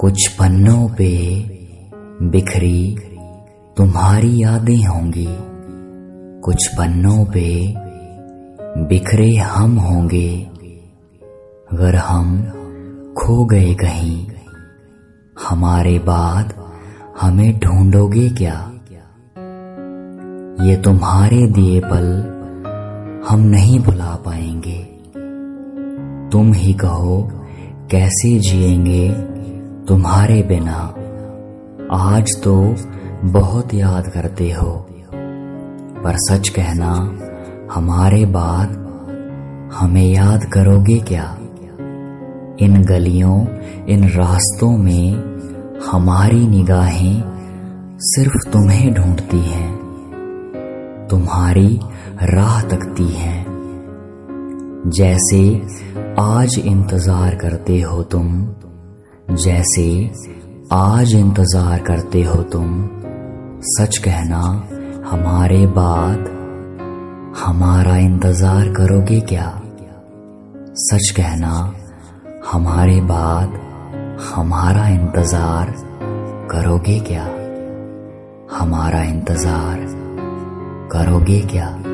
कुछ पन्नों पे बिखरी तुम्हारी यादें होंगी। कुछ पन्नों पे बिखरे हम होंगे। अगर हम खो गए कहीं, हमारे बाद हमें ढूंढोगे क्या? ये तुम्हारे दिए पल हम नहीं भुला पाएँगे। तुम ही कहो, कैसे जिएँगे? तुम्हारे बिना आज तो बहुत याद करते हो। पर सच कहना, हमारे बाद हमें याद करोगे क्या? इन गलियों, इन रास्तों में हमारी निगाहें सिर्फ़ तुम्हें ढूंढती हैं। तुम्हारी राह तकती हैं। जैसे आज इंतज़ार करते हो तुम जैसे आज इंतज़ार करते हो तुम, सच कहना, हमारे बाद हमारा इंतज़ार करोगे क्या? सच कहना, हमारे बाद हमारा इंतज़ार करोगे क्या? हमारा इंतज़ार करोगे क्या?